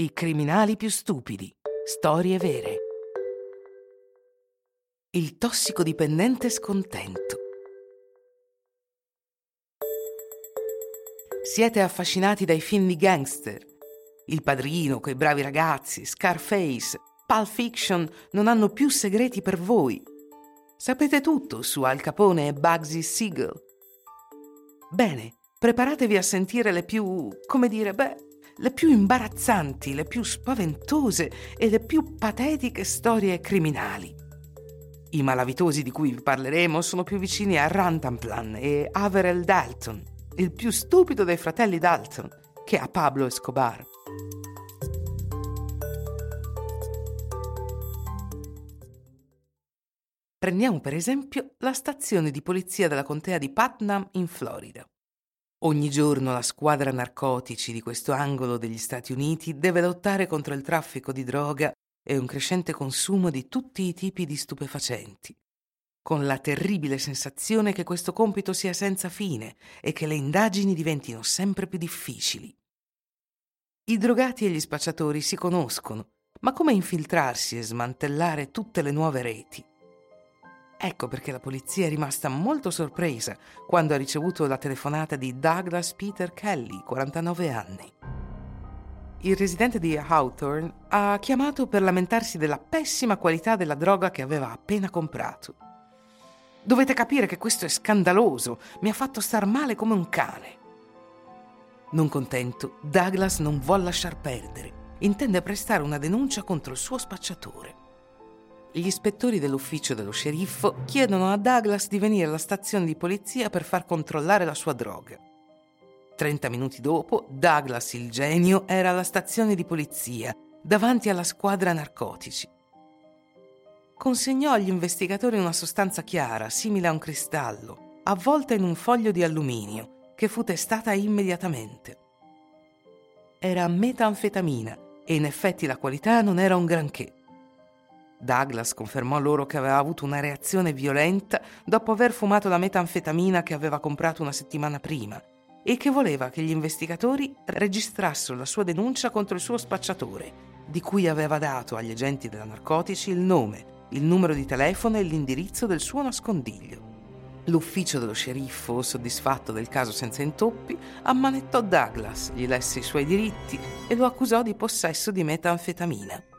I criminali più stupidi. Storie vere. Il tossicodipendente scontento. Siete affascinati dai film di gangster? Il padrino, quei bravi ragazzi, Scarface, Pulp Fiction non hanno più segreti per voi. Sapete tutto su Al Capone e Bugsy Siegel. Bene, preparatevi a sentire le più, come dire, beh, le più imbarazzanti, le più spaventose e le più patetiche storie criminali. I malavitosi di cui vi parleremo sono più vicini a Rantanplan e Averell Dalton, il più stupido dei fratelli Dalton, che a Pablo Escobar. Prendiamo per esempio la stazione di polizia della contea di Putnam in Florida. Ogni giorno la squadra narcotici di questo angolo degli Stati Uniti deve lottare contro il traffico di droga e un crescente consumo di tutti i tipi di stupefacenti, con la terribile sensazione che questo compito sia senza fine e che le indagini diventino sempre più difficili. I drogati e gli spacciatori si conoscono, ma come infiltrarsi e smantellare tutte le nuove reti? Ecco perché la polizia è rimasta molto sorpresa quando ha ricevuto la telefonata di Douglas Peter Kelly, 49 anni. Il residente di Hawthorne ha chiamato per lamentarsi della pessima qualità della droga che aveva appena comprato. Dovete capire che questo è scandaloso, mi ha fatto star male come un cane. Non contento, Douglas non vuole lasciar perdere. Intende prestare una denuncia contro il suo spacciatore. Gli ispettori dell'ufficio dello sceriffo chiedono a Douglas di venire alla stazione di polizia per far controllare la sua droga. Trenta minuti dopo, Douglas il genio era alla stazione di polizia, davanti alla squadra narcotici. Consegnò agli investigatori una sostanza chiara, simile a un cristallo, avvolta in un foglio di alluminio, che fu testata immediatamente. Era metanfetamina e in effetti la qualità non era un granché. Douglas confermò loro che aveva avuto una reazione violenta dopo aver fumato la metanfetamina che aveva comprato una settimana prima e che voleva che gli investigatori registrassero la sua denuncia contro il suo spacciatore, di cui aveva dato agli agenti della narcotici il nome, il numero di telefono e l'indirizzo del suo nascondiglio. L'ufficio dello sceriffo, soddisfatto del caso senza intoppi, ammanettò Douglas, gli lesse i suoi diritti e lo accusò di possesso di metanfetamina.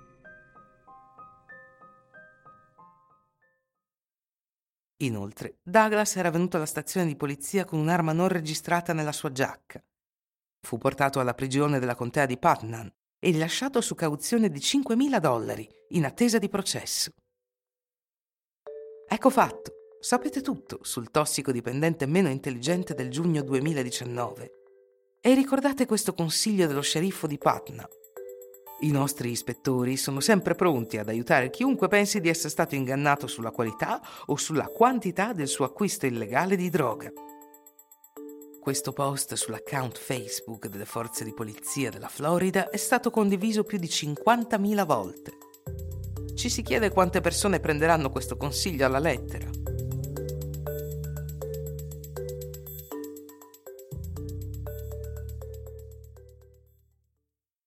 Inoltre, Douglas era venuto alla stazione di polizia con un'arma non registrata nella sua giacca. Fu portato alla prigione della contea di Putnam e rilasciato su cauzione di 5.000 dollari in attesa di processo. Ecco fatto, sapete tutto sul tossicodipendente meno intelligente del giugno 2019. E ricordate questo consiglio dello sceriffo di Putnam. I nostri ispettori sono sempre pronti ad aiutare chiunque pensi di essere stato ingannato sulla qualità o sulla quantità del suo acquisto illegale di droga. Questo post sull'account Facebook delle forze di polizia della Florida è stato condiviso più di 50.000 volte. Ci si chiede quante persone prenderanno questo consiglio alla lettera.